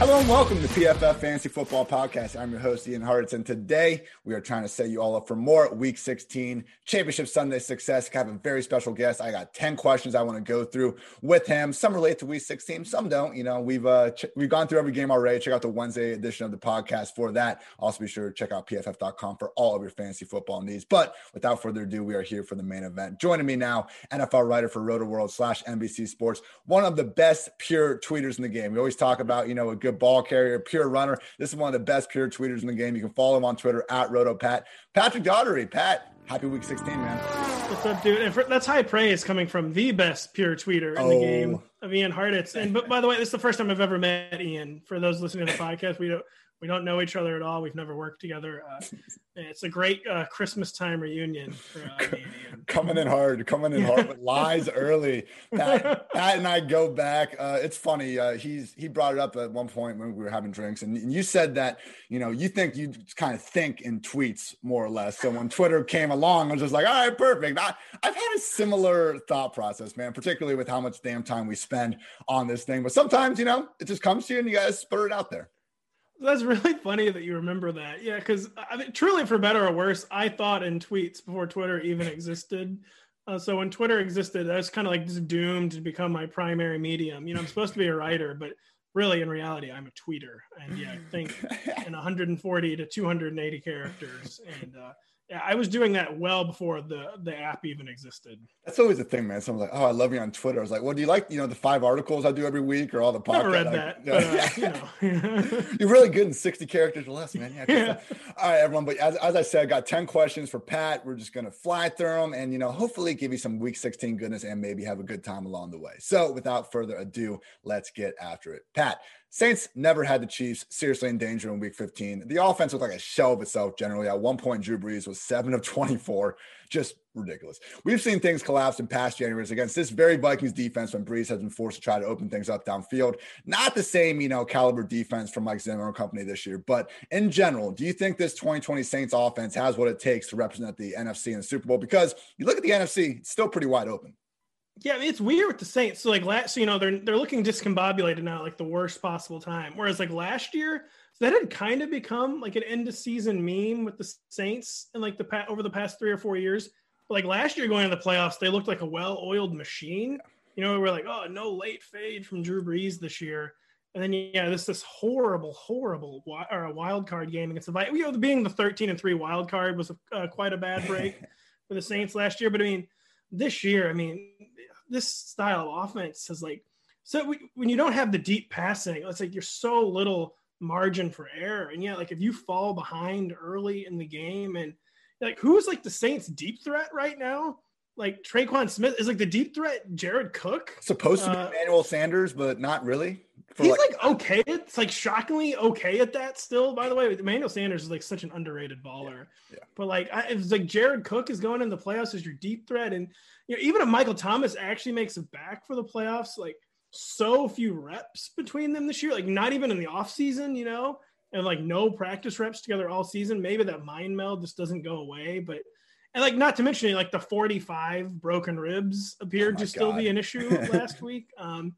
Hello and welcome to PFF Fantasy Football Podcast. I'm your host, Ian Hartitz, and today we are trying to set you all up for more Week 16 Championship Sunday success. I have a very special guest. I got 10 questions I want to go through with him. Some relate to Week 16, some don't. You know, we've uh, ch- we've gone through every game already. Check out the Wednesday edition of the podcast for that. Also, be sure to check out PFF.com for all of your fantasy football needs. But without further ado, we are here for the main event. Joining me now, NFL writer for Roto World slash NBC Sports, one of the best pure tweeters in the game. We always talk about, you know, a good good ball carrier, pure runner. This is one of the best pure tweeters in the game. You can follow him on Twitter at RotoPat. Patrick Daugherty. Pat, happy week 16, man. What's up, dude? And for, that's high praise coming from the best pure tweeter in oh. the game of Ian Hartitz. And but by the way, this is the first time I've ever met Ian. For those listening to the podcast, we don't we don't know each other at all. We've never worked together. Uh, it's a great uh, Christmas time reunion. For, uh, coming in hard, coming in hard with lies early. Pat, Pat, and I go back. Uh, it's funny. Uh, he's he brought it up at one point when we were having drinks, and, and you said that you know you think you kind of think in tweets more or less. So when Twitter came along, I was just like, all right, perfect. I, I've had a similar thought process, man. Particularly with how much damn time we spend on this thing, but sometimes you know it just comes to you and you guys spur it out there. That's really funny that you remember that. Yeah, because I mean, truly, for better or worse, I thought in tweets before Twitter even existed. Uh, so when Twitter existed, I was kind of like just doomed to become my primary medium. You know, I'm supposed to be a writer, but really, in reality, I'm a tweeter. And yeah, I think in 140 to 280 characters. And uh, yeah, I was doing that well before the the app even existed. That's always the thing, man. Someone's like, "Oh, I love you on Twitter." I was like, "Well, do you like you know the five articles I do every week or all the podcasts?" Never read that. But, uh, you know. You're really good in 60 characters or less, man. Yeah. yeah. All right, everyone. But as, as I said, I got 10 questions for Pat. We're just gonna fly through them, and you know, hopefully, give you some Week 16 goodness, and maybe have a good time along the way. So, without further ado, let's get after it. Pat, Saints never had the Chiefs seriously in danger in week 15. The offense looked like a shell of itself generally. At one point, Drew Brees was seven of 24. Just ridiculous. We've seen things collapse in past Januaries against this very Vikings defense when Brees has been forced to try to open things up downfield. Not the same, you know, caliber defense from Mike Zimmer and company this year. But in general, do you think this 2020 Saints offense has what it takes to represent the NFC in the Super Bowl? Because you look at the NFC, it's still pretty wide open. Yeah, I mean, it's weird with the Saints. So like last, so, you know, they're they're looking discombobulated now, like the worst possible time. Whereas like last year, that had kind of become like an end of season meme with the Saints and like the pat over the past three or four years. But like last year going to the playoffs, they looked like a well-oiled machine. You know, we are like, oh, no late fade from Drew Brees this year. And then yeah, this this horrible, horrible or a wild card game against the you know being the 13 and three wild card was a, uh, quite a bad break for the Saints last year. But I mean, this year, I mean, this style of offense has like so we, when you don't have the deep passing, it's like you're so little margin for error. And yeah, like if you fall behind early in the game, and like who's like the Saints' deep threat right now? Like Tre'Quan Smith is like the deep threat. Jared Cook supposed to be uh, Emmanuel Sanders, but not really. He's like, like, okay. It's like shockingly okay at that still. By the way, Emmanuel Sanders is like such an underrated baller. Yeah. yeah. But like, I, it's like Jared Cook is going in the playoffs as your deep threat, and you know, even if Michael Thomas actually makes it back for the playoffs, like so few reps between them this year, like not even in the off season, you know, and like no practice reps together all season. Maybe that mind meld just doesn't go away, but and like not to mention like the 45 broken ribs appeared oh to still be an issue last week. Um,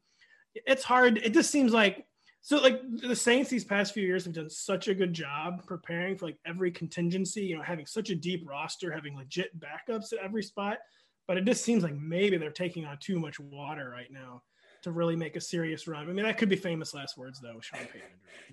it's hard. It just seems like so like the Saints these past few years have done such a good job preparing for like every contingency, you know, having such a deep roster, having legit backups at every spot but it just seems like maybe they're taking on too much water right now to really make a serious run. I mean, that could be famous last words though. Sean Payton.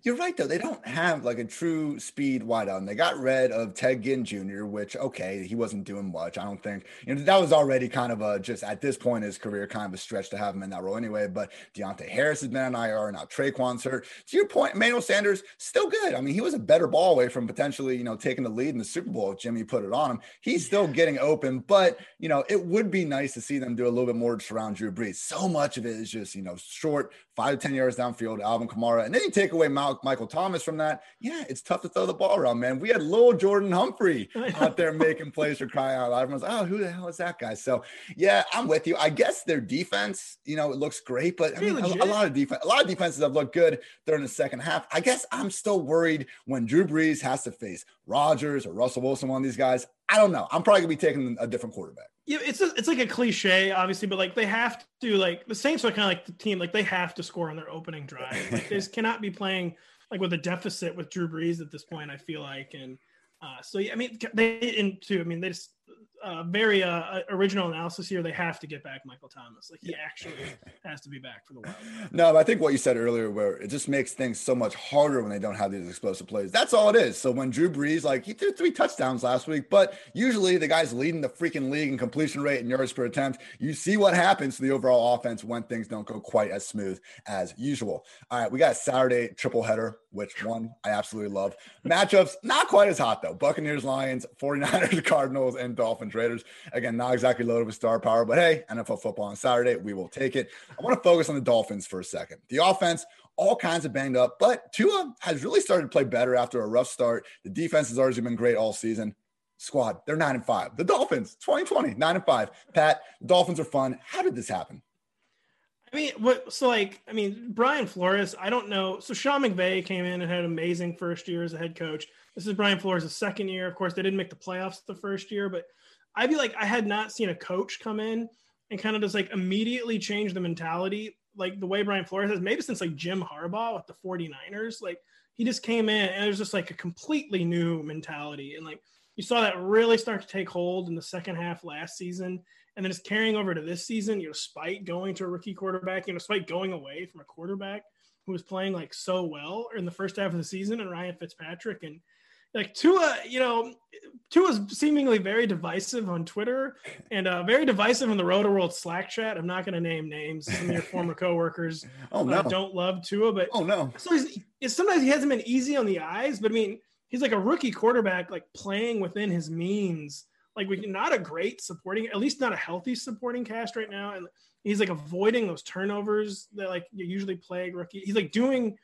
You're right though. They don't have like a true speed wideout. And they got rid of Ted Ginn Jr., which okay, he wasn't doing much. I don't think you know that was already kind of a just at this point in his career, kind of a stretch to have him in that role anyway. But Deonte Harris has been on IR now. Tre'Quan's hurt. To your point, Manuel Sanders still good. I mean, he was a better ball away from potentially you know taking the lead in the Super Bowl if Jimmy put it on him. He's still getting open, but you know it would be nice to see them do a little bit more to surround Drew Brees. So much of it is just you know short five to 10 yards downfield, Alvin Kamara. And then you take away Michael Thomas from that. Yeah, it's tough to throw the ball around, man. We had little Jordan Humphrey out there making plays for crying out loud. Everyone's, oh, who the hell is that guy? So, yeah, I'm with you. I guess their defense, you know, it looks great, but I mean, a, a, lot of defense, a lot of defenses have looked good during the second half. I guess I'm still worried when Drew Brees has to face Rodgers or Russell Wilson, one of these guys. I don't know. I'm probably gonna be taking a different quarterback. Yeah, it's a, it's like a cliche, obviously, but like they have to like the Saints are kind of like the team, like they have to score on their opening drive. Like they just cannot be playing like with a deficit with Drew Brees at this point. I feel like, and uh, so yeah, I mean they into I mean they just uh, very uh, original analysis here. They have to get back Michael Thomas. Like he actually has to be back for the Wild. No, I think what you said earlier, where it just makes things so much harder when they don't have these explosive plays. That's all it is. So when Drew Brees, like he threw three touchdowns last week, but usually the guy's leading the freaking league in completion rate and yards per attempt. You see what happens to the overall offense when things don't go quite as smooth as usual. All right, we got Saturday triple header, which one I absolutely love. Matchups not quite as hot though. Buccaneers, Lions, 49ers, Cardinals, and Dolphins. Raiders. Again, not exactly loaded with star power, but hey, NFL football on Saturday, we will take it. I want to focus on the Dolphins for a second. The offense, all kinds of banged up, but Tua has really started to play better after a rough start. The defense has already been great all season. Squad, they're nine and five. The Dolphins, 2020, nine and five. Pat, Dolphins are fun. How did this happen? I mean, what? So, like, I mean, Brian Flores. I don't know. So, Sean McVay came in and had an amazing first year as a head coach. This is Brian Flores' second year. Of course, they didn't make the playoffs the first year, but I feel like I had not seen a coach come in and kind of just like immediately change the mentality like the way Brian Flores has, maybe since like Jim Harbaugh with the 49ers. Like he just came in and it was just like a completely new mentality. And like you saw that really start to take hold in the second half last season. And then it's carrying over to this season, you know, despite going to a rookie quarterback, you know, despite going away from a quarterback who was playing like so well in the first half of the season and Ryan Fitzpatrick. And like Tua, you know, Tua's seemingly very divisive on Twitter and uh, very divisive in the Roto World Slack chat. I'm not going to name names. Some of your former coworkers oh, no. uh, don't love Tua, but oh no. So he's, sometimes he hasn't been easy on the eyes, but I mean, he's like a rookie quarterback, like playing within his means. Like we're not a great supporting, at least not a healthy supporting cast right now, and he's like avoiding those turnovers that like you usually plague rookie. He's like doing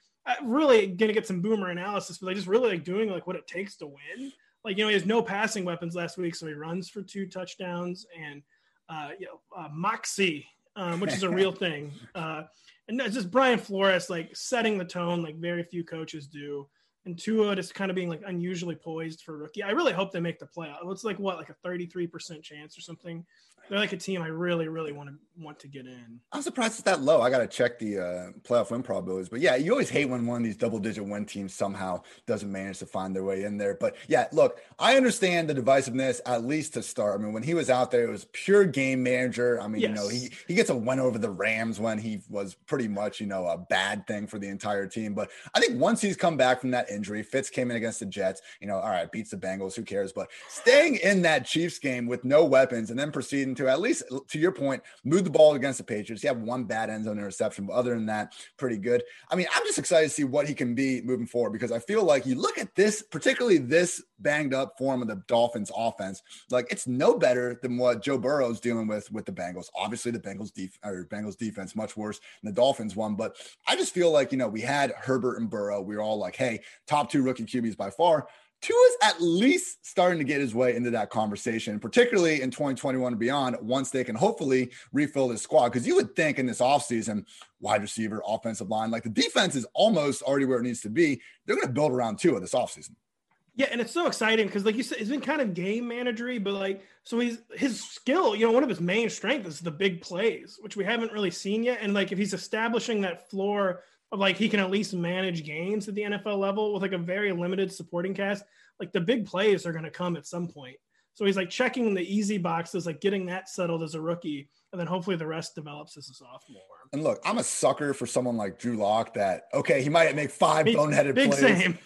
really gonna get some boomer analysis, but like just really like doing like what it takes to win. Like you know, he has no passing weapons last week, so he runs for two touchdowns and uh, you know uh, moxie, um, which is a real thing. Uh, and that's just Brian Flores like setting the tone like very few coaches do. And Tua just kind of being like unusually poised for rookie. I really hope they make the playoff. It's like what, like a 33% chance or something they're like a team I really, really want to want to get in. I'm surprised it's that low. I got to check the uh, playoff win probabilities, but yeah, you always hate when one of these double digit win teams somehow doesn't manage to find their way in there. But yeah, look, I understand the divisiveness at least to start. I mean, when he was out there, it was pure game manager. I mean, yes. you know, he he gets a win over the Rams when he was pretty much you know a bad thing for the entire team. But I think once he's come back from that injury, Fitz came in against the Jets. You know, all right, beats the Bengals. Who cares? But staying in that Chiefs game with no weapons and then proceeding to at least, to your point, move the ball against the Patriots. You have one bad end zone interception, but other than that, pretty good. I mean, I'm just excited to see what he can be moving forward because I feel like you look at this, particularly this banged up form of the Dolphins offense, like it's no better than what Joe Burrow is dealing with with the Bengals. Obviously, the Bengals def- or Bengals defense much worse than the Dolphins one, but I just feel like you know we had Herbert and Burrow. We were all like, hey, top two rookie QBs by far. Tua's at least starting to get his way into that conversation, particularly in 2021 and beyond, once they can hopefully refill this squad. Because you would think in this offseason, wide receiver, offensive line, like the defense is almost already where it needs to be. They're going to build around Tua this offseason. Yeah, and it's so exciting because, like you said, it's been kind of game managery, but like, so he's his skill, you know, one of his main strengths is the big plays, which we haven't really seen yet. And like, if he's establishing that floor of like he can at least manage games at the NFL level with like a very limited supporting cast. Like the big plays are going to come at some point. So he's like checking the easy boxes, like getting that settled as a rookie, and then hopefully the rest develops as a sophomore. And look, I'm a sucker for someone like Drew Lock that okay, he might make five Big- boneheaded big plays. same.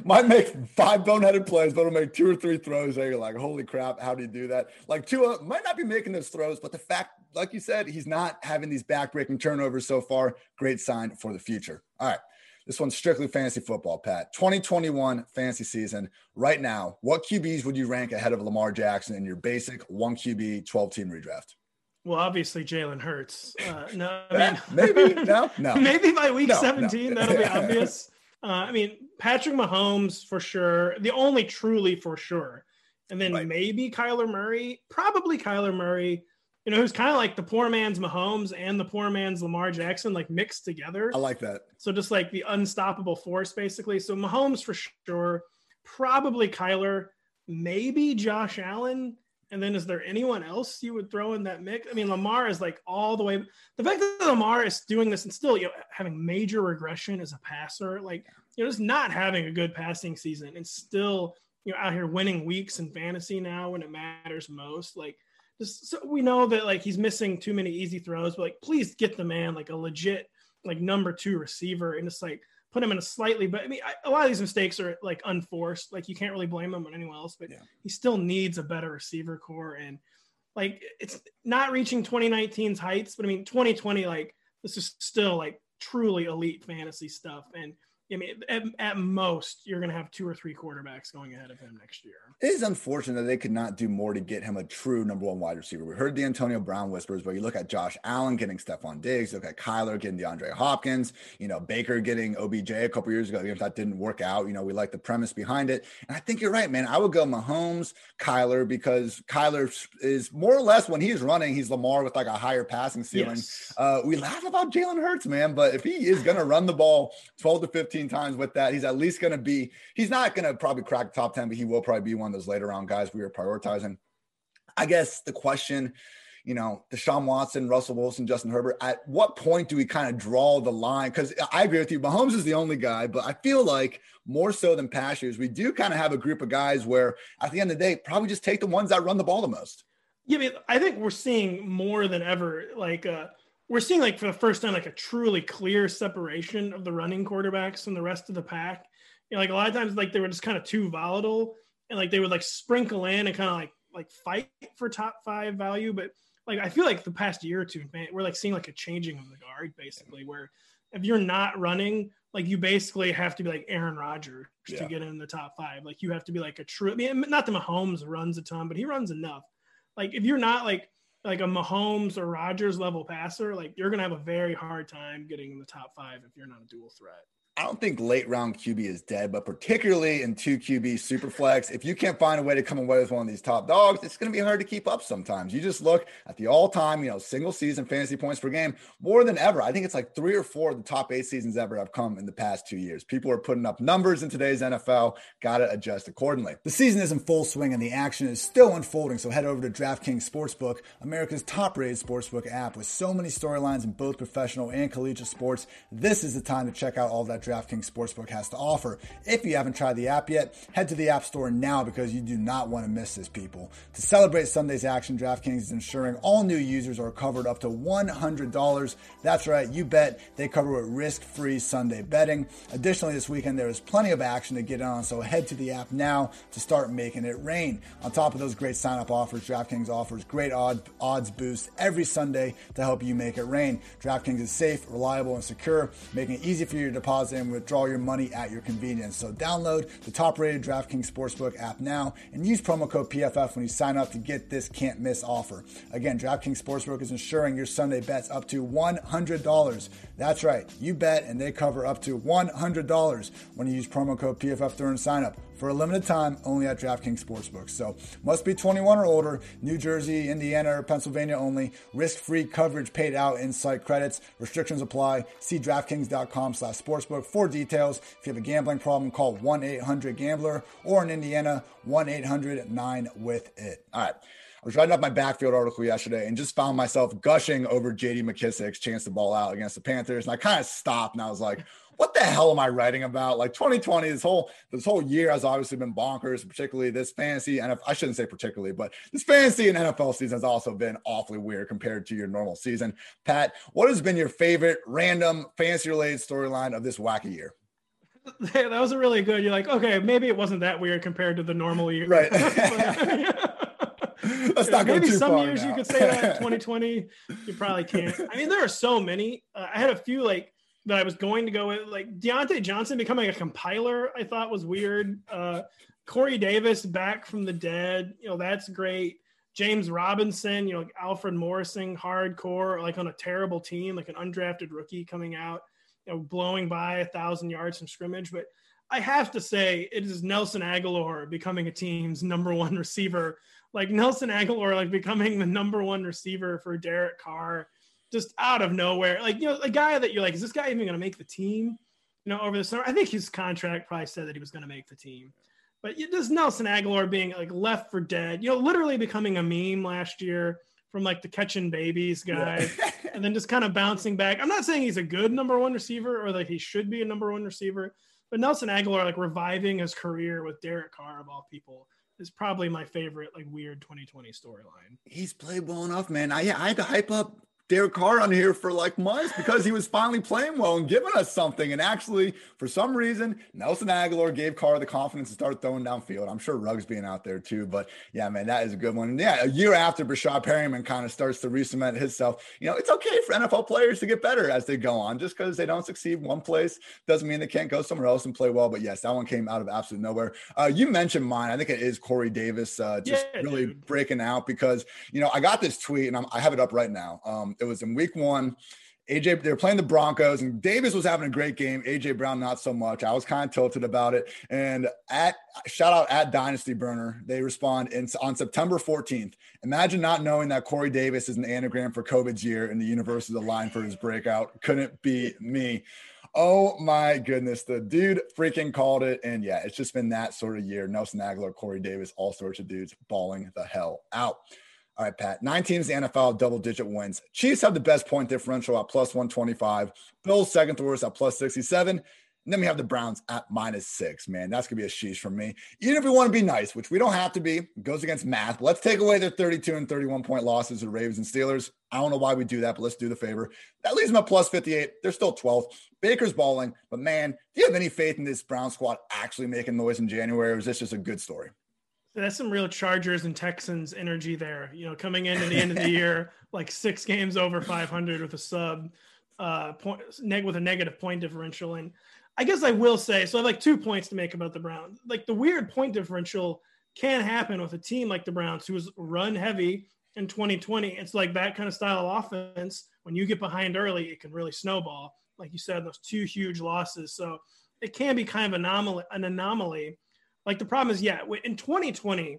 might make five boneheaded plays, but he'll make two or three throws there. You're like, holy crap, how do you do that? Like Tua might not be making those throws, but the fact, like you said, he's not having these backbreaking turnovers so far. Great sign for the future. All right. This one's strictly fantasy football, Pat. 2021 fantasy season. Right now, what QBs would you rank ahead of Lamar Jackson in your basic one QB 12 team redraft? Well, obviously Jalen Hurts. Uh, no, I mean Maybe no, no. maybe by week No, no. 17 that'll be obvious. Uh, I mean Patrick Mahomes for sure, the only truly for sure, and then Right. maybe Kyler Murray, probably Kyler Murray. You know, who's kind of like the poor man's Mahomes and the poor man's Lamar Jackson, like mixed together. I like that. So just like the unstoppable force, basically. So Mahomes for sure, probably Kyler, maybe Josh Allen. And then is there anyone else you would throw in that mix? I mean, Lamar is like all the way. The fact that Lamar is doing this and still, you know, having major regression as a passer, like you know, just not having a good passing season and still, you know, out here winning weeks in fantasy now when it matters most. Like, just so we know that like he's missing too many easy throws, but like, please get the man like a legit like number two receiver and it's like put him in a slightly but i mean I, a lot of these mistakes are like unforced. Like you can't really blame him on anyone else but Yeah. he still needs a better receiver core. And like it's not reaching 2019's heights but i mean 2020 like this is still like truly elite fantasy stuff. And I mean, at, at most, you're going to have two or three quarterbacks going ahead of him next year. It is unfortunate that they could not do more to get him a true number one wide receiver. We heard the Antonio Brown whispers, but you look at Josh Allen getting Stefon Diggs, you look at Kyler getting DeAndre Hopkins, you know, Baker getting OBJ a couple years ago. If that didn't work out, you know, we like the premise behind it. And I think you're right, man. I would go Mahomes, Kyler, because Kyler is more or less when he's running, he's Lamar with like a higher passing ceiling. Yes. Uh, we laugh about Jalen Hurts, man, but if he is going to run the ball 12 to 15 times with that, he's at least going to be, he's not going to probably crack top 10, but he will probably be one of those later round guys we are prioritizing. I guess the question, you know, Deshaun Watson, Russell Wilson, Justin Herbert, at what point do we kind of draw the line? Because I agree with you, Mahomes is the only guy, but I feel like more so than past years, we do kind of have a group of guys where at the end of the day, probably just take the ones that run the ball the most. Yeah, I, mean, I think we're seeing more than ever. Like, uh, we're seeing like for the first time, like a truly clear separation of the running quarterbacks from the rest of the pack. You know, like a lot of times, like they were just kind of too volatile, and like they would like sprinkle in and kind of like like fight for top five value. But like I feel like the past year or two, man, we're like seeing like a changing of the guard, basically, where if you're not running, like you basically have to be like Aaron Rodgers Yeah. to get in the top five. Like you have to be like a true. I mean, not that Mahomes runs a ton, but he runs enough. Like if you're not like like a Mahomes or Rodgers level passer, like you're gonna have a very hard time getting in the top five if you're not a dual threat. I don't think late round QB is dead, but particularly in two QB super flex, if you can't find a way to come away with one of these top dogs, it's going to be hard to keep up sometimes. You just look at the all time, you know, single season fantasy points per game more than ever. I think it's like three or four of the top eight seasons ever have come in the past two years. People are putting up numbers in today's NFL. Got to adjust accordingly. The season is in full swing and the action is still unfolding. So head over to DraftKings Sportsbook, America's top rated sportsbook app with so many storylines in both professional and collegiate sports. This is the time to check out all that DraftKings Sportsbook has to offer. If you haven't tried the app yet, head to the App Store now because you do not want to miss this, people. To celebrate Sunday's action, DraftKings is ensuring all new users are covered up to $100. That's right, you bet they cover with risk free Sunday betting. Additionally, this weekend there is plenty of action to get on, so head to the app now to start making it rain. On top of those great sign up offers, DraftKings offers great odd, odds boosts every Sunday to help you make it rain. DraftKings is safe, reliable, and secure, making it easy for you to deposit and withdraw your money at your convenience. So download the top rated DraftKings Sportsbook app now and use promo code PFF when you sign up to get this can't miss offer. Again, DraftKings Sportsbook is ensuring your Sunday bets up to $100. That's right, you bet and they cover up to $100 when you use promo code PFF during sign up for a limited time only at DraftKings Sportsbook. So must be 21 or older, New Jersey, Indiana, or Pennsylvania only. Risk-free coverage paid out in site credits. Restrictions apply. See DraftKings.com slash sportsbook for details. If you have a gambling problem, call 1-800-GAMBLER or in Indiana, 1-800-9-WITH-IT. All right. I was writing up my backfield article yesterday and just found myself gushing over JD McKissic's chance to ball out against the Panthers. And I kind of stopped and I was like, what the hell am I writing about? Like 2020, this whole this whole year has obviously been bonkers, particularly this fantasy. And I shouldn't say particularly, but this fantasy and NFL season has also been awfully weird compared to your normal season. Pat, what has been your favorite random fantasy related storyline of this wacky year? that was a really good. You're like, okay, maybe it wasn't that weird compared to the normal year. Right. Let's not maybe some far years now. you could say that. 2020, you probably can't. I mean, there are so many. Uh, I had a few like that I was going to go with, like Diontae Johnson becoming a compiler. I thought was weird. Uh, Corey Davis back from the dead. You know, that's great. James Robinson, you know, like Alfred Morrison, hardcore, like on a terrible team, like an undrafted rookie coming out you know, blowing by a thousand yards from scrimmage. But I have to say, it is Nelson Agholor becoming a team's number one receiver. Like Nelson Agholor, like becoming the number one receiver for Derek Carr, just out of nowhere. Like you know, a guy that you're like, is this guy even going to make the team? You know, over the summer, I think his contract probably said that he was going to make the team. But just Nelson Agholor being like left for dead, you know, literally becoming a meme last year from like the catching babies guy yeah. and then just kind of bouncing back. I'm not saying he's a good number one receiver or that he should be a number one receiver, but Nelson Agholor like reviving his career with Derek Carr of all people is probably my favorite like weird 2020 storyline. He's played well enough, man. I I had to hype up Derek Carr on here for like months because he was finally playing well and giving us something. And actually, for some reason, Nelson Agholor gave Carr the confidence to start throwing downfield. I'm sure Ruggs being out there too. But yeah, man, that is a good one. And yeah, a year after Breshad Perriman kind of starts to re-cement himself, you know, it's okay for NFL players to get better as they go on. Just because they don't succeed one place doesn't mean they can't go somewhere else and play well. But yes, that one came out of absolute nowhere. Uh, you mentioned mine. I think it is Corey Davis uh, just yeah, really dude. breaking out because, you know, I got this tweet and I'm, i have it up right now. Um, it was in week one. AJ, they were playing the Broncos, and Davis was having a great game. AJ Brown, not so much. I was kind of tilted about it. And at shout out at Dynasty Burner, they respond in, on September 14th. Imagine not knowing that Corey Davis is an anagram for COVID's year, and the universe is aligned for his breakout. Couldn't be me. Oh my goodness, the dude freaking called it. And yeah, it's just been that sort of year. Nelson Agholor, Corey Davis, all sorts of dudes balling the hell out. All right, Pat. Nine teams in the NFL, double digit wins. Chiefs have the best point differential at plus 125. Bills second to worst at plus 67. And then we have the Browns at minus six. Man, that's going to be a sheesh for me. Even if we want to be nice, which we don't have to be, it goes against math. Let's take away their 32 and 31 point losses to Ravens and Steelers. I don't know why we do that, but let's do the favor. That leaves them at plus 58. They're still 12th. Baker's balling. But man, do you have any faith in this Brown squad actually making noise in January, or is this just a good story? That's some real Chargers and Texans energy there. You know, coming in at the end of the year, like six games over 500 with a sub, uh, point neg with a negative point differential. And I guess I will say, so I have like two points to make about the Browns. Like the weird point differential can happen with a team like the Browns, who was run heavy in 2020. It's like that kind of style of offense. When you get behind early, it can really snowball. Like you said, those two huge losses. So it can be kind of anomaly, an anomaly like the problem is, yeah, in 2020,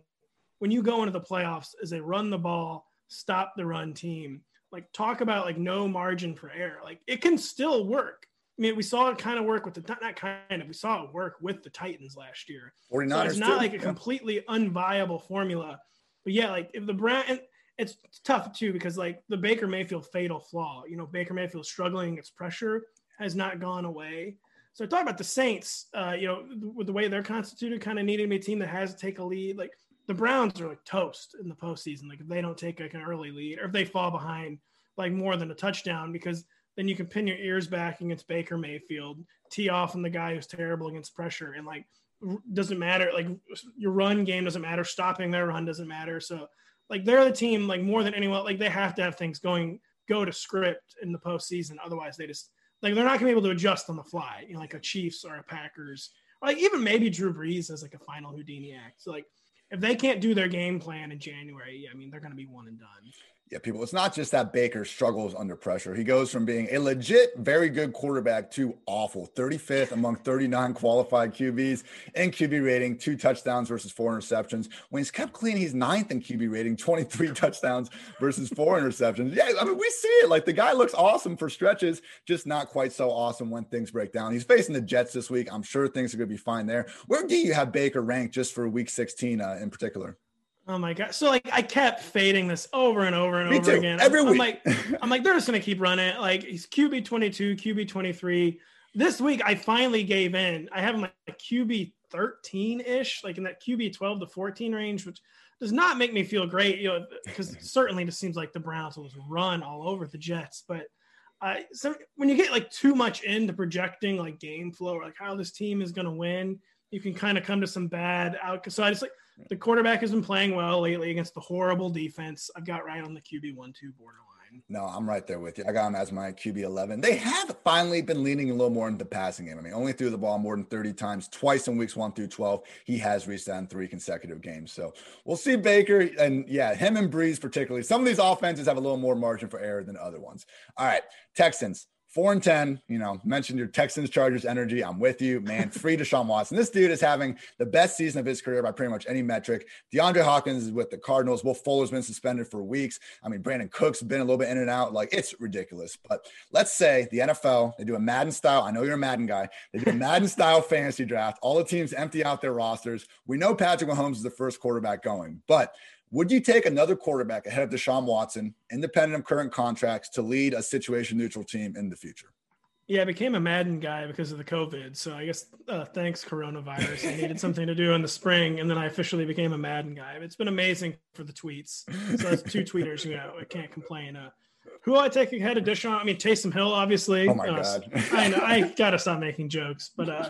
when you go into the playoffs as a run the ball, stop the run team, like talk about like no margin for error. Like it can still work. I mean, we saw it kind of work with the not kind of we saw it work with the Titans last year. 49ers so it's not too. like a completely unviable formula. But yeah, like if the brand and it's tough too because like the Baker Mayfield fatal flaw, you know, Baker Mayfield struggling against pressure has not gone away. So talk about the Saints, uh, you know, with the way they're constituted, kind of needing a team that has to take a lead. Like the Browns are like toast in the postseason. Like if they don't take like an early lead or if they fall behind like more than a touchdown, because then you can pin your ears back against Baker Mayfield, tee off on the guy who's terrible against pressure, and like doesn't matter. Like your run game doesn't matter, stopping their run doesn't matter. So like they're the team like more than anyone. Like they have to have things going go to script in the postseason. Otherwise, they just like they're not gonna be able to adjust on the fly, you know, like a Chiefs or a Packers, or like even maybe Drew Brees as like a final Houdini act. So like if they can't do their game plan in January, I mean they're gonna be one and done. Yeah, people, it's not just that Baker struggles under pressure. He goes from being a legit, very good quarterback to awful. 35th among 39 qualified QBs in QB rating, two touchdowns versus four interceptions. When he's kept clean, he's ninth in QB rating, 23 touchdowns versus four interceptions. Yeah, I mean, we see it. Like the guy looks awesome for stretches, just not quite so awesome when things break down. He's facing the Jets this week. I'm sure things are going to be fine there. Where do you have Baker ranked just for week 16 uh, in particular? Oh my god! So like I kept fading this over and over and Me over too. again. Every I'm, week. I'm like, I'm like, they're just gonna keep running. Like he's QB 22, QB 23. This week I finally gave in. I have him like QB 13 ish, like in that QB 12 to 14 range, which does not make me feel great. You know, because certainly it just seems like the Browns will just run all over the Jets. But I so when you get like too much into projecting like game flow or like how this team is gonna win, you can kind of come to some bad out. So I just like the quarterback has been playing well lately against the horrible defense. I've got right on the QB one two borderline. No, I'm right there with you. I got him as my QB 11. They have finally been leaning a little more into the passing game. I mean, only threw the ball more than 30 times, twice in weeks one through 12. He has reached that in three consecutive games. So we'll see Baker and yeah, him and Brees particularly. Some of these offenses have a little more margin for error than other ones. All right, Texans. Four and 10, you know, mentioned your Texans Chargers energy. I'm with you, man. Free Deshaun Watson. This dude is having the best season of his career by pretty much any metric. DeAndre Hopkins is with the Cardinals. Will Fuller's been suspended for weeks. I mean, Brandin Cooks been a little bit in and out. Like, it's ridiculous. But let's say the NFL, they do a Madden style. I know you're a Madden guy. They do a Madden style fantasy draft. All the teams empty out their rosters. We know Patrick Mahomes is the first quarterback going, but would you take another quarterback ahead of Deshaun Watson, independent of current contracts, to lead a situation neutral team in the future? Yeah, I became a Madden guy because of the COVID. So I guess uh, thanks coronavirus. I needed something to do in the spring, and then I officially became a Madden guy. It's been amazing for the tweets. So that's two tweeters. You know, I can't complain. Uh, who I take ahead of Deshaun? I mean, Taysom Hill, obviously. Oh my Uh, God. I know, I gotta stop making jokes, but uh,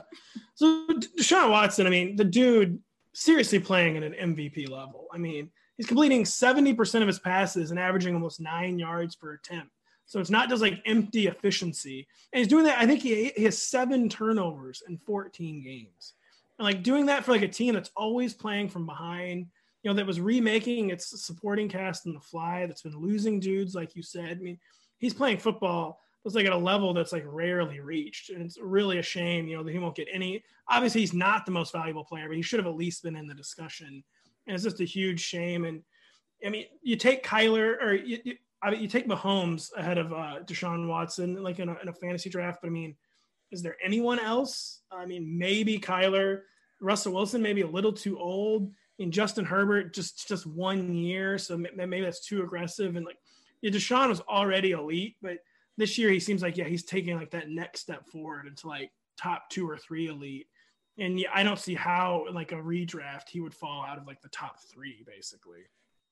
so Deshaun Watson. I mean, the dude seriously playing at an MVP level. I mean, he's completing seventy percent of his passes and averaging almost nine yards per attempt. So it's not just like empty efficiency. And he's doing that. I think he, he has seven turnovers in 14 games. And like doing that for like a team that's always playing from behind, you know, that was remaking its supporting cast in the fly, that's been losing dudes, like you said. I mean, he's playing football that's like at a level that's like rarely reached. And it's really a shame, you know, that he won't get any. Obviously, he's not the most valuable player, but he should have at least been in the discussion. And it's just a huge shame. And I mean, you take Kyler or you, you, I mean, you take Mahomes ahead of uh, Deshaun Watson, like in a, in a fantasy draft. But I mean, is there anyone else? I mean, maybe Kyler, Russell Wilson, maybe a little too old. And Justin Herbert, just just one year, so maybe that's too aggressive. And like, yeah, Deshaun was already elite, but this year he seems like yeah, he's taking like that next step forward into like top two or three elite. And yeah, I don't see how like a redraft he would fall out of like the top three, basically.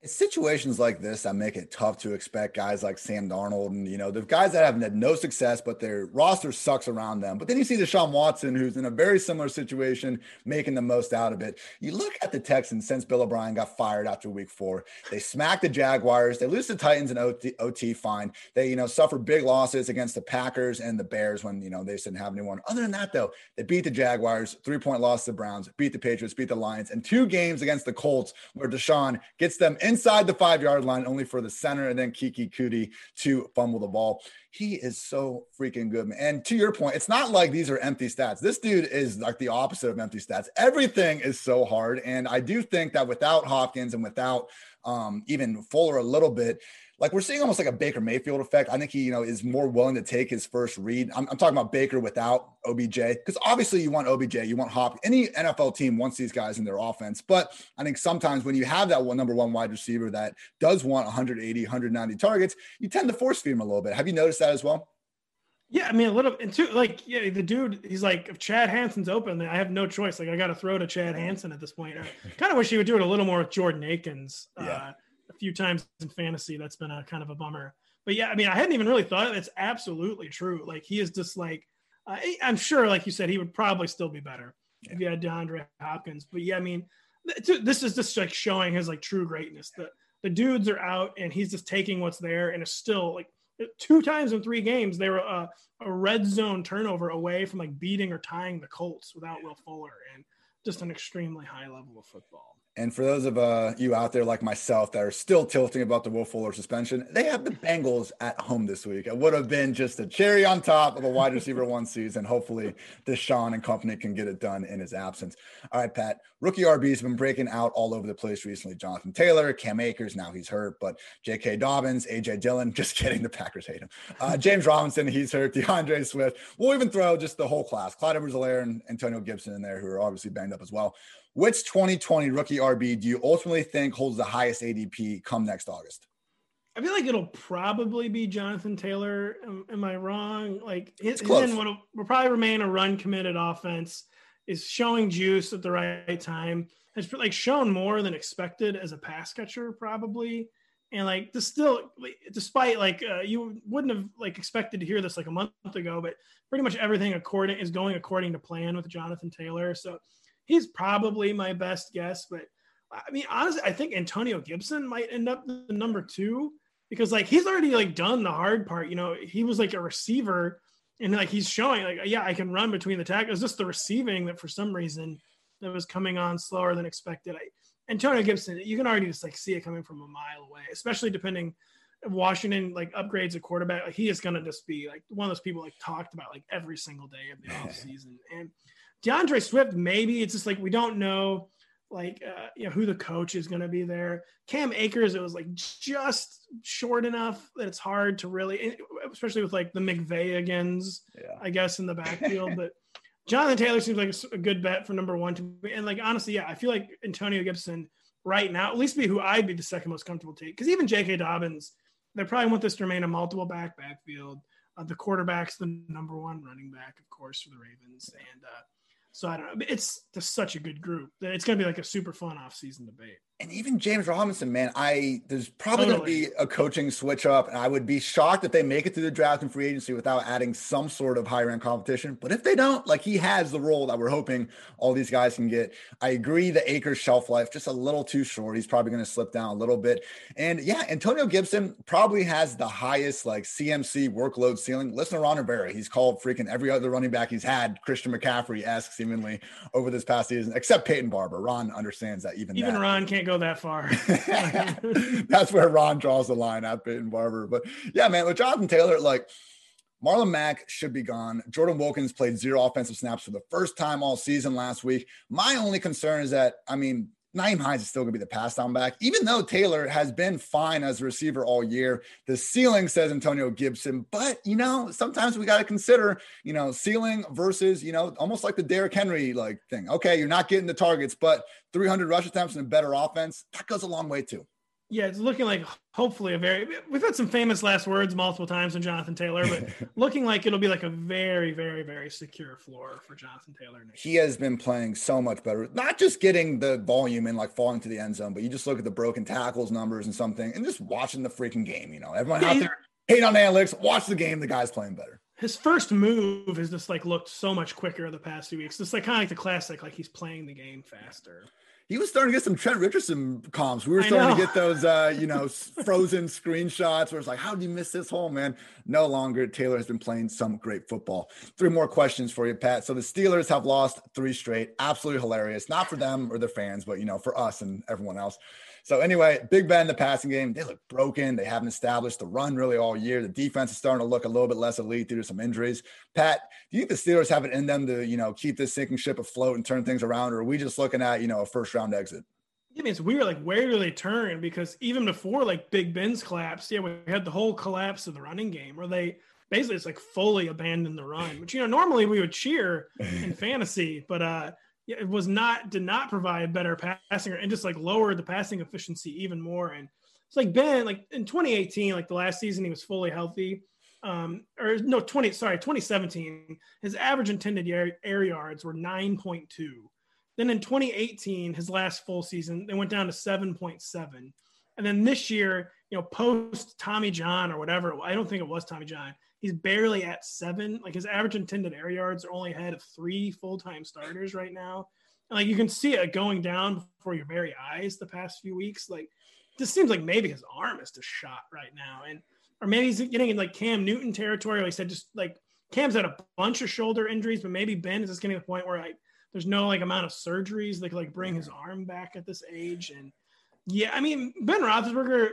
Situations like this that make it tough to expect guys like Sam Darnold and you know the guys that have had no success, but their roster sucks around them. But then you see Deshaun Watson, who's in a very similar situation, making the most out of it. You look at the Texans since Bill O'Brien got fired after Week Four. They smacked the Jaguars. They lose the Titans in OT, OT fine. They you know suffer big losses against the Packers and the Bears when you know they didn't have anyone. Other than that, though, they beat the Jaguars, three point loss to the Browns, beat the Patriots, beat the Lions, and two games against the Colts where Deshaun gets them in inside the five yard line, only for the center and then Keke Coutee to fumble the ball. He is so freaking good, man. And to your point, it's not like these are empty stats. This dude is like the opposite of empty stats. Everything is so hard. And I do think that without Hopkins and without um, even Fuller a little bit, like we're seeing almost like a Baker Mayfield effect. I think he, you know, is more willing to take his first read. I'm, I'm talking about Baker without OBJ because obviously you want OBJ, you want Hop. Any NFL team wants these guys in their offense, but I think sometimes when you have that one number one wide receiver that does want 180, 190 targets, you tend to force feed him a little bit. Have you noticed that as well? Yeah, I mean a little, and too, like yeah, the dude, he's like, if Chad Hansen's open, I have no choice. Like I got to throw to Chad Hansen at this point. I kind of wish he would do it a little more with Jordan Akins. Yeah. Uh, a few times in fantasy, that's been a kind of a bummer. But yeah, I mean, I hadn't even really thought it's absolutely true. Like he is just like, uh, I'm sure, like you said, he would probably still be better Yeah. if you had DeAndre Hopkins. But yeah, I mean, th- this is just like showing his like true greatness. The the dudes are out, and he's just taking what's there, and it's still like two times in three games they were a, a red zone turnover away from like beating or tying the Colts without Will Fuller, and just an extremely high level of football. And for those of uh, you out there like myself that are still tilting about the Will Fuller suspension, they have the Bengals at home this week. It would have been just a cherry on top of a wide receiver one season. Hopefully, Deshaun and company can get it done in his absence. All right, Pat. Rookie RBs been breaking out all over the place recently. Jonathan Taylor, Cam Akers, now he's hurt, but J.K. Dobbins, A.J. Dillon, just kidding. The Packers hate him. Uh, James Robinson, he's hurt. D'Andre Swift. We'll even throw just the whole class. Clyde Edwards-Helaire and Antonio Gibson in there, who are obviously banged up as well. Which 2020 rookie RB do you ultimately think holds the highest ADP come next August? I feel like it'll probably be Jonathan Taylor. Am, am I wrong? Like his, his will, will probably remain a run committed offense. Is showing juice at the right time. Has like shown more than expected as a pass catcher, probably. And like this still, despite like uh, you wouldn't have like expected to hear this like a month ago, but pretty much everything according is going according to plan with Jonathan Taylor. So he's probably my best guess. But I mean, honestly, I think Antonio Gibson might end up the number two because like he's already like done the hard part. You know, he was like a receiver and like he's showing like yeah, I can run between the tackles. Just the receiving that for some reason that was coming on slower than expected. I, Antonio Gibson, you can already just like see it coming from a mile away, especially depending Washington like upgrades a quarterback. Like, he is gonna just be like one of those people like talked about like every single day of the offseason. And D'Andre Swift, maybe it's just like we don't know like uh, you know who the coach is going to be there. Cam Akers, it was like just short enough that it's hard to really, especially with like the McVayagans, yeah. I guess in the backfield. but Jonathan Taylor seems like a, good bet for number one to be. And like honestly, yeah, I feel like Antonio Gibson right now, at least be who I'd be the second most comfortable take. Because even J.K. Dobbins, they probably want this to remain a multiple back backfield. Uh, the quarterback's the number one running back, of course, for the Ravens, and uh, so I don't know. It's just such a good group that it's going to be like a super fun off-season debate and even James Robinson, man, I there's probably totally. going to be a coaching switch up, and I would be shocked if they make it to the draft and free agency without adding some sort of higher end competition. But if they don't, like he has the role that we're hoping all these guys can get. I agree the Akers shelf life just a little too short. He's probably going to slip down a little bit. And yeah, Antonio Gibson probably has the highest like CMC workload ceiling. Listen to Ron Rivera. He's called freaking every other running back he's had Christian McCaffrey esque seemingly over this past season, except Peyton Barber. Ron understands that even even that. Ron can't go go that far. That's where Ron draws the line at Peyton Barber. But yeah, man, with Jonathan Taylor, like Marlon Mack should be gone. Jordan Wilkins played zero offensive snaps for the first time all season last week. My only concern is that, I mean, Nyheim Hines is still going to be the pass down back, even though Taylor has been fine as a receiver all year. The ceiling says Antonio Gibson, but you know, sometimes we got to consider, you know, ceiling versus, you know, almost like the Derrick Henry like thing. Okay, you're not getting the targets, but 300 rush attempts and a better offense, that goes a long way too. Yeah, it's looking like hopefully a very. We've had some famous last words multiple times from Jonathan Taylor, but looking like it'll be like a very, very, very secure floor for Jonathan Taylor. He has been playing so much better. Not just getting the volume and like falling to the end zone, but you just look at the broken tackles numbers and something, and just watching the freaking game. You know, everyone out there hate on analytics. Watch the game. The guy's playing better. His first move has just like looked so much quicker the past few weeks. Just like kind of like the classic, like he's playing the game faster he was starting to get some Trent Richardson comps. We were starting to get those, uh, you know, frozen screenshots where it's like, how did you miss this hole, man? No longer. Taylor has been playing some great football. Three more questions for you, Pat. So the Steelers have lost three straight. Absolutely hilarious. Not for them or their fans, but, you know, for us and everyone else. So anyway, Big Ben, the passing game, they look broken. They haven't established the run really all year. The defense is starting to look a little bit less elite due to some injuries. Pat, do you think the Steelers have it in them to, you know, keep this sinking ship afloat and turn things around? Or are we just looking at, you know, a first round exit? I mean, it's weird. Like, where do they turn? Because even before like Big Ben's collapse, yeah, we had the whole collapse of the running game where they basically it's like fully abandoned the run, which you know normally we would cheer in fantasy, but uh it was not did not provide better passing or and just like lowered the passing efficiency even more. And it's like Ben, like in 2018, like the last season, he was fully healthy. Um, or no, 20, sorry, 2017, his average intended air, air yards were 9.2. Then in 2018, his last full season, they went down to 7.7. And then this year, you know, post Tommy John or whatever, I don't think it was Tommy John. He's barely at seven. Like his average intended air yards are only ahead of three full time starters right now. And like you can see it going down before your very eyes the past few weeks. Like this seems like maybe his arm is just shot right now. And or maybe he's getting in like Cam Newton territory. Like I said, just like Cam's had a bunch of shoulder injuries, but maybe Ben is just getting to the point where like there's no like amount of surgeries that could like bring his arm back at this age. And yeah, I mean Ben Roethlisberger,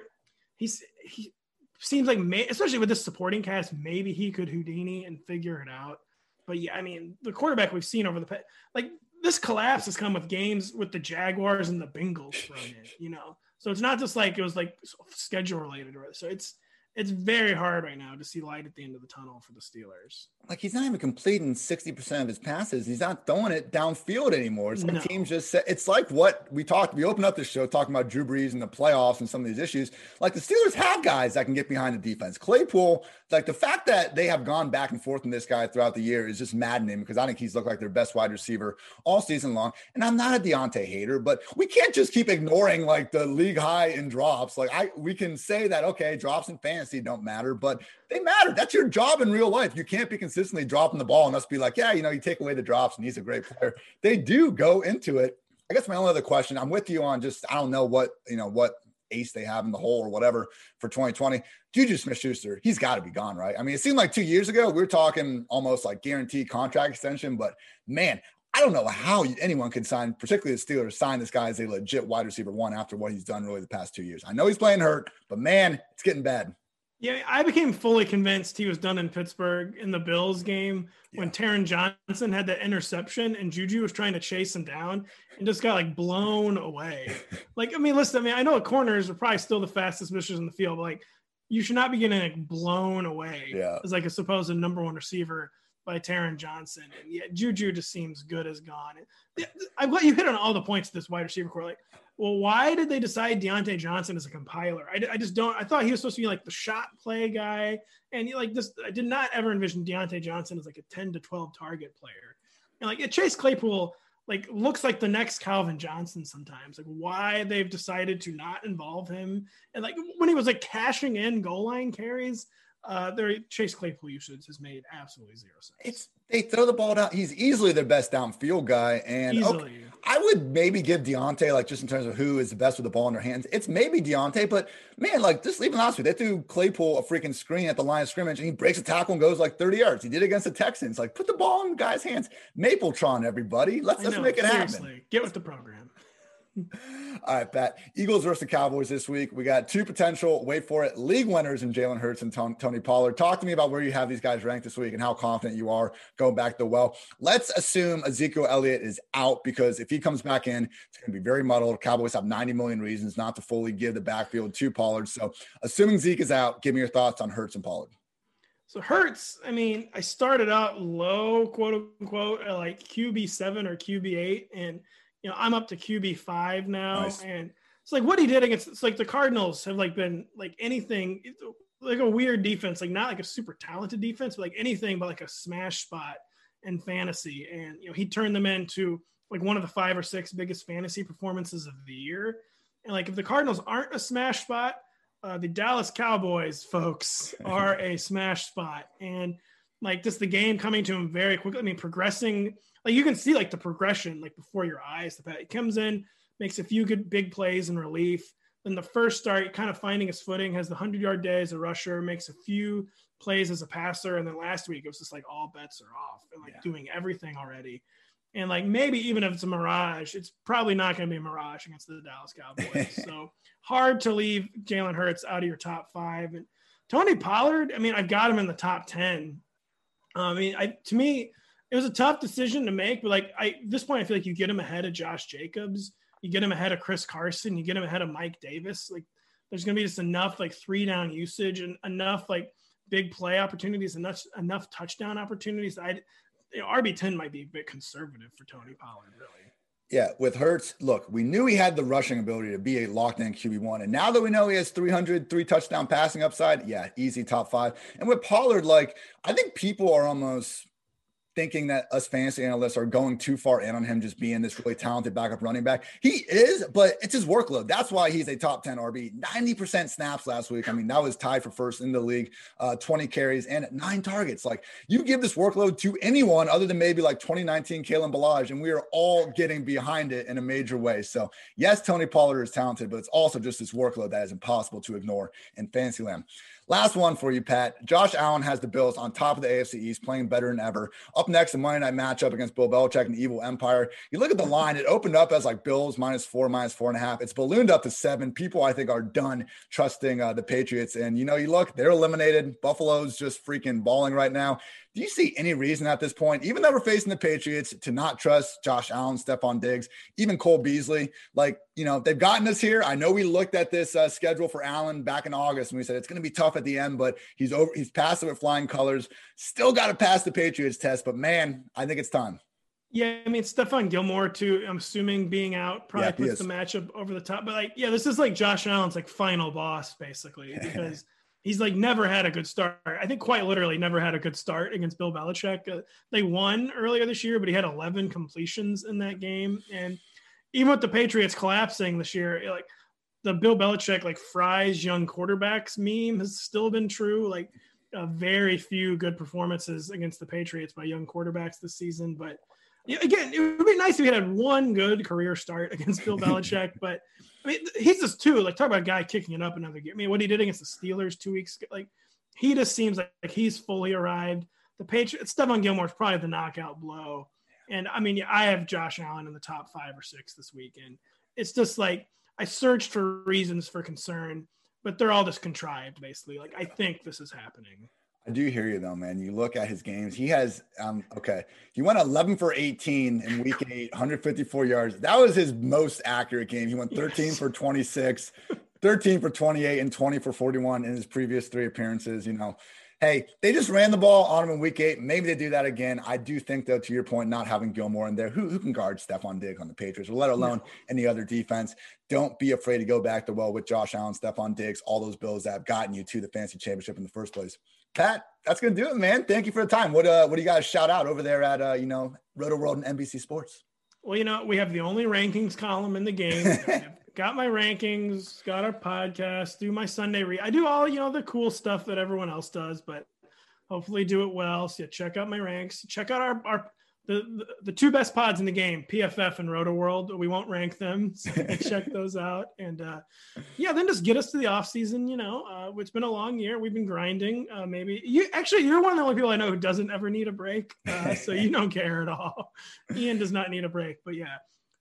he's he seems like may, especially with this supporting cast, maybe he could Houdini and figure it out. But yeah, I mean, the quarterback we've seen over the like this collapse has come with games with the Jaguars and the Bengals thrown in, you know. So it's not just like it was like schedule related, or so it's it's very hard right now to see light at the end of the tunnel for the Steelers. Like he's not even completing 60% of his passes. He's not throwing it downfield anymore. It's like no. teams just say, it's like what we talked, we opened up this show talking about Drew Brees and the playoffs and some of these issues. Like the Steelers have guys that can get behind the defense. Claypool, like the fact that they have gone back and forth in this guy throughout the year is just maddening because I think he's looked like their best wide receiver all season long. And I'm not a Diontae hater, but we can't just keep ignoring like the league high in drops. Like I, we can say that, okay, drops in fantasy fantasy don't matter, but they matter. That's your job in real life. You can't be consistently dropping the ball and us be like, yeah, you know, you take away the drops and he's a great player. They do go into it. I guess my only other question, I'm with you on just I don't know what you know what ace they have in the hole or whatever for 2020. Juju Smith Schuster, he's got to be gone, right? I mean, it seemed like two years ago we were talking almost like guaranteed contract extension, but man, I don't know how anyone can sign, particularly the Steelers, sign this guy as a legit wide receiver one after what he's done really the past two years. I know he's playing hurt, but man, it's getting bad. Yeah, I became fully convinced he was done in Pittsburgh in the Bills game yeah. when Taron Johnson had that interception and Juju was trying to chase him down and just got like blown away. like, I mean, listen, I mean, I know corners are probably still the fastest rushers in the field, but like you should not be getting like blown away yeah. as like a supposed number one receiver by Taron Johnson. And yeah, Juju just seems good as gone. I've got you hit on all the points of this wide receiver corps. Like well, why did they decide Diontae Johnson as a compiler? I, I just don't. I thought he was supposed to be like the shot play guy, and like this, I did not ever envision Diontae Johnson as like a ten to twelve target player. And like Chase Claypool, like looks like the next Calvin Johnson sometimes. Like why they've decided to not involve him, and like when he was like cashing in goal line carries, uh, their Chase Claypool usage has made absolutely zero sense. It's they throw the ball down. He's easily their best downfield guy, and okay, I would maybe give Diontae like just in terms of who is the best with the ball in their hands. It's maybe Diontae, but man, like just leaving last week, they threw Claypool a freaking screen at the line of scrimmage, and he breaks a tackle and goes like 30 yards. He did it against the Texans. Like put the ball in the guy's hands. Mapletron, everybody, let's let's make it seriously. happen. Get with the program. All right, Pat. Eagles versus the Cowboys this week. We got two potential, wait for it, league winners in Jalen Hurts and Tony Pollard. Talk to me about where you have these guys ranked this week and how confident you are going back to well. Let's assume Ezekiel Elliott is out because if he comes back in, it's going to be very muddled. Cowboys have 90 million reasons not to fully give the backfield to Pollard. So, assuming Zeke is out, give me your thoughts on Hurts and Pollard. So Hurts, I mean, I started out low, quote unquote, like QB seven or QB eight, and you know, I'm up to QB five now, nice. and it's like what he did against. It's like the Cardinals have like been like anything, like a weird defense, like not like a super talented defense, but like anything but like a smash spot in fantasy, and you know, he turned them into like one of the five or six biggest fantasy performances of the year. And like if the Cardinals aren't a smash spot, uh, the Dallas Cowboys folks are a smash spot, and like just the game coming to him very quickly. I mean, progressing like you can see like the progression like before your eyes. The he comes in, makes a few good big plays in relief. Then the first start, kind of finding his footing, has the hundred yard day as a rusher, makes a few plays as a passer, and then last week it was just like all bets are off and like yeah. doing everything already. And like maybe even if it's a mirage, it's probably not going to be a mirage against the Dallas Cowboys. so hard to leave Jalen Hurts out of your top five. And Tony Pollard, I mean, I've got him in the top ten. Um, I mean, I to me, it was a tough decision to make, but like I this point, I feel like you get him ahead of Josh Jacobs, you get him ahead of Chris Carson, you get him ahead of Mike Davis. Like there's gonna be just enough like three down usage and enough like big play opportunities, enough enough touchdown opportunities. I you know, RB ten might be a bit conservative for Tony Pollard, really. Yeah, with Hurts, look, we knew he had the rushing ability to be a locked in QB1. And now that we know he has 300, three touchdown passing upside, yeah, easy top five. And with Pollard, like, I think people are almost thinking that us fantasy analysts are going too far in on him just being this really talented backup running back. He is, but it's his workload. That's why he's a top 10 RB. 90% snaps last week. I mean, that was tied for first in the league, uh, 20 carries and nine targets. Like you give this workload to anyone other than maybe like 2019 Kalen Ballage, and we are all getting behind it in a major way. So, yes, Tony Pollard is talented, but it's also just this workload that is impossible to ignore in fantasy land. Last one for you, Pat. Josh Allen has the Bills on top of the AFC East, playing better than ever. Up next, the Monday night matchup against Bill Belichick and the Evil Empire. You look at the line, it opened up as like Bills minus four, minus four and a half. It's ballooned up to seven. People, I think, are done trusting uh, the Patriots. And, you know, you look, they're eliminated. Buffalo's just freaking balling right now. Do you see any reason at this point, even though we're facing the Patriots, to not trust Josh Allen, Stefon Diggs, even Cole Beasley? Like, you know, they've gotten us here. I know we looked at this uh, schedule for Allen back in August and we said it's going to be tough at the end, but he's over. He's passed it with flying colors. Still got to pass the Patriots test, but man, I think it's time. Yeah, I mean Stephon Gilmore too. I'm assuming being out probably yeah, puts the matchup over the top. But like, yeah, this is like Josh Allen's like final boss basically because he's like never had a good start. I think quite literally never had a good start against Bill Belichick. Uh, they won earlier this year, but he had 11 completions in that game, and even with the Patriots collapsing this year, like the Bill Belichick like fries young quarterbacks meme has still been true. Like uh, very few good performances against the Patriots by young quarterbacks this season, but again, it would be nice if he had one good career start against Bill Belichick, but I mean, he's just too like talk about a guy kicking it up another game. I mean, what he did against the Steelers two weeks ago, like he just seems like, like he's fully arrived. The Patriots, Stephon Gilmore is probably the knockout blow. And I mean, I have Josh Allen in the top five or six this weekend. It's just like I searched for reasons for concern, but they're all just contrived, basically. Like I think this is happening. I do hear you though, man. You look at his games. He has um okay. He went 11 for 18 in week 8, 154 yards. That was his most accurate game. He went 13 yes. for 26, 13 for 28 and 20 for 41 in his previous 3 appearances, you know. Hey, they just ran the ball on him in week 8. Maybe they do that again. I do think though to your point not having Gilmore in there, who, who can guard Stefon Diggs on the Patriots, or let alone no. any other defense. Don't be afraid to go back to well with Josh Allen, Stefon Diggs, all those bills that have gotten you to the fantasy championship in the first place. Pat, that's gonna do it, man. Thank you for the time. What uh, what do you guys shout out over there at uh, you know, Rotoworld and NBC Sports? Well, you know, we have the only rankings column in the game. got my rankings, got our podcast, do my Sunday read. I do all you know the cool stuff that everyone else does, but hopefully do it well. So yeah, check out my ranks. Check out our our the, the, two best pods in the game, PFF and Rotoworld. We won't rank them. So check those out. And uh, yeah, then just get us to the off season. You know, uh, it's been a long year. We've been grinding. Uh, maybe you actually you're one of the only people I know who doesn't ever need a break. Uh, so you don't care at all. Ian does not need a break. But yeah,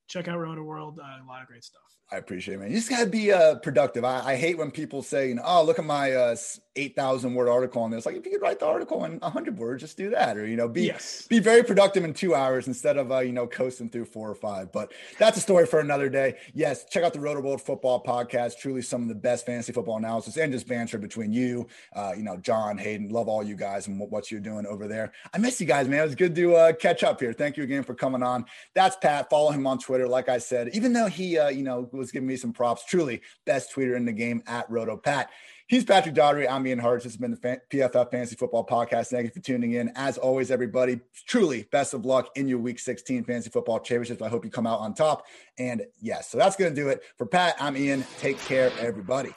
check out Rotoworld. Uh, a lot of great stuff. I appreciate it, man. You just gotta be uh, productive. I, I, hate when people say, you know, "Oh, look at my uh, eight thousand word article on this." Like, if you could write the article in hundred words, just do that, or you know, be yes. be very productive in two hours instead of uh, you know coasting through four or five. But that's a story for another day. Yes, check out the Rotoworld Football Podcast. Truly, some of the best fantasy football analysis and just banter between you, uh, you know, John Hayden. Love all you guys and what, what you're doing over there. I miss you guys, man. It was good to uh, catch up here. Thank you again for coming on. That's Pat. Follow him on Twitter. Like I said, even though he, uh, you know, was giving me some props. Truly, best tweeter in the game at Roto Pat. He's Patrick Daugherty. I'm Ian Hartitz. This has been the PFF Fantasy Football Podcast. Thank you for tuning in. As always, everybody, truly best of luck in your Week 16 Fantasy Football Championships. I hope you come out on top. And yes, so that's going to do it. For Pat, I'm Ian. Take care, everybody.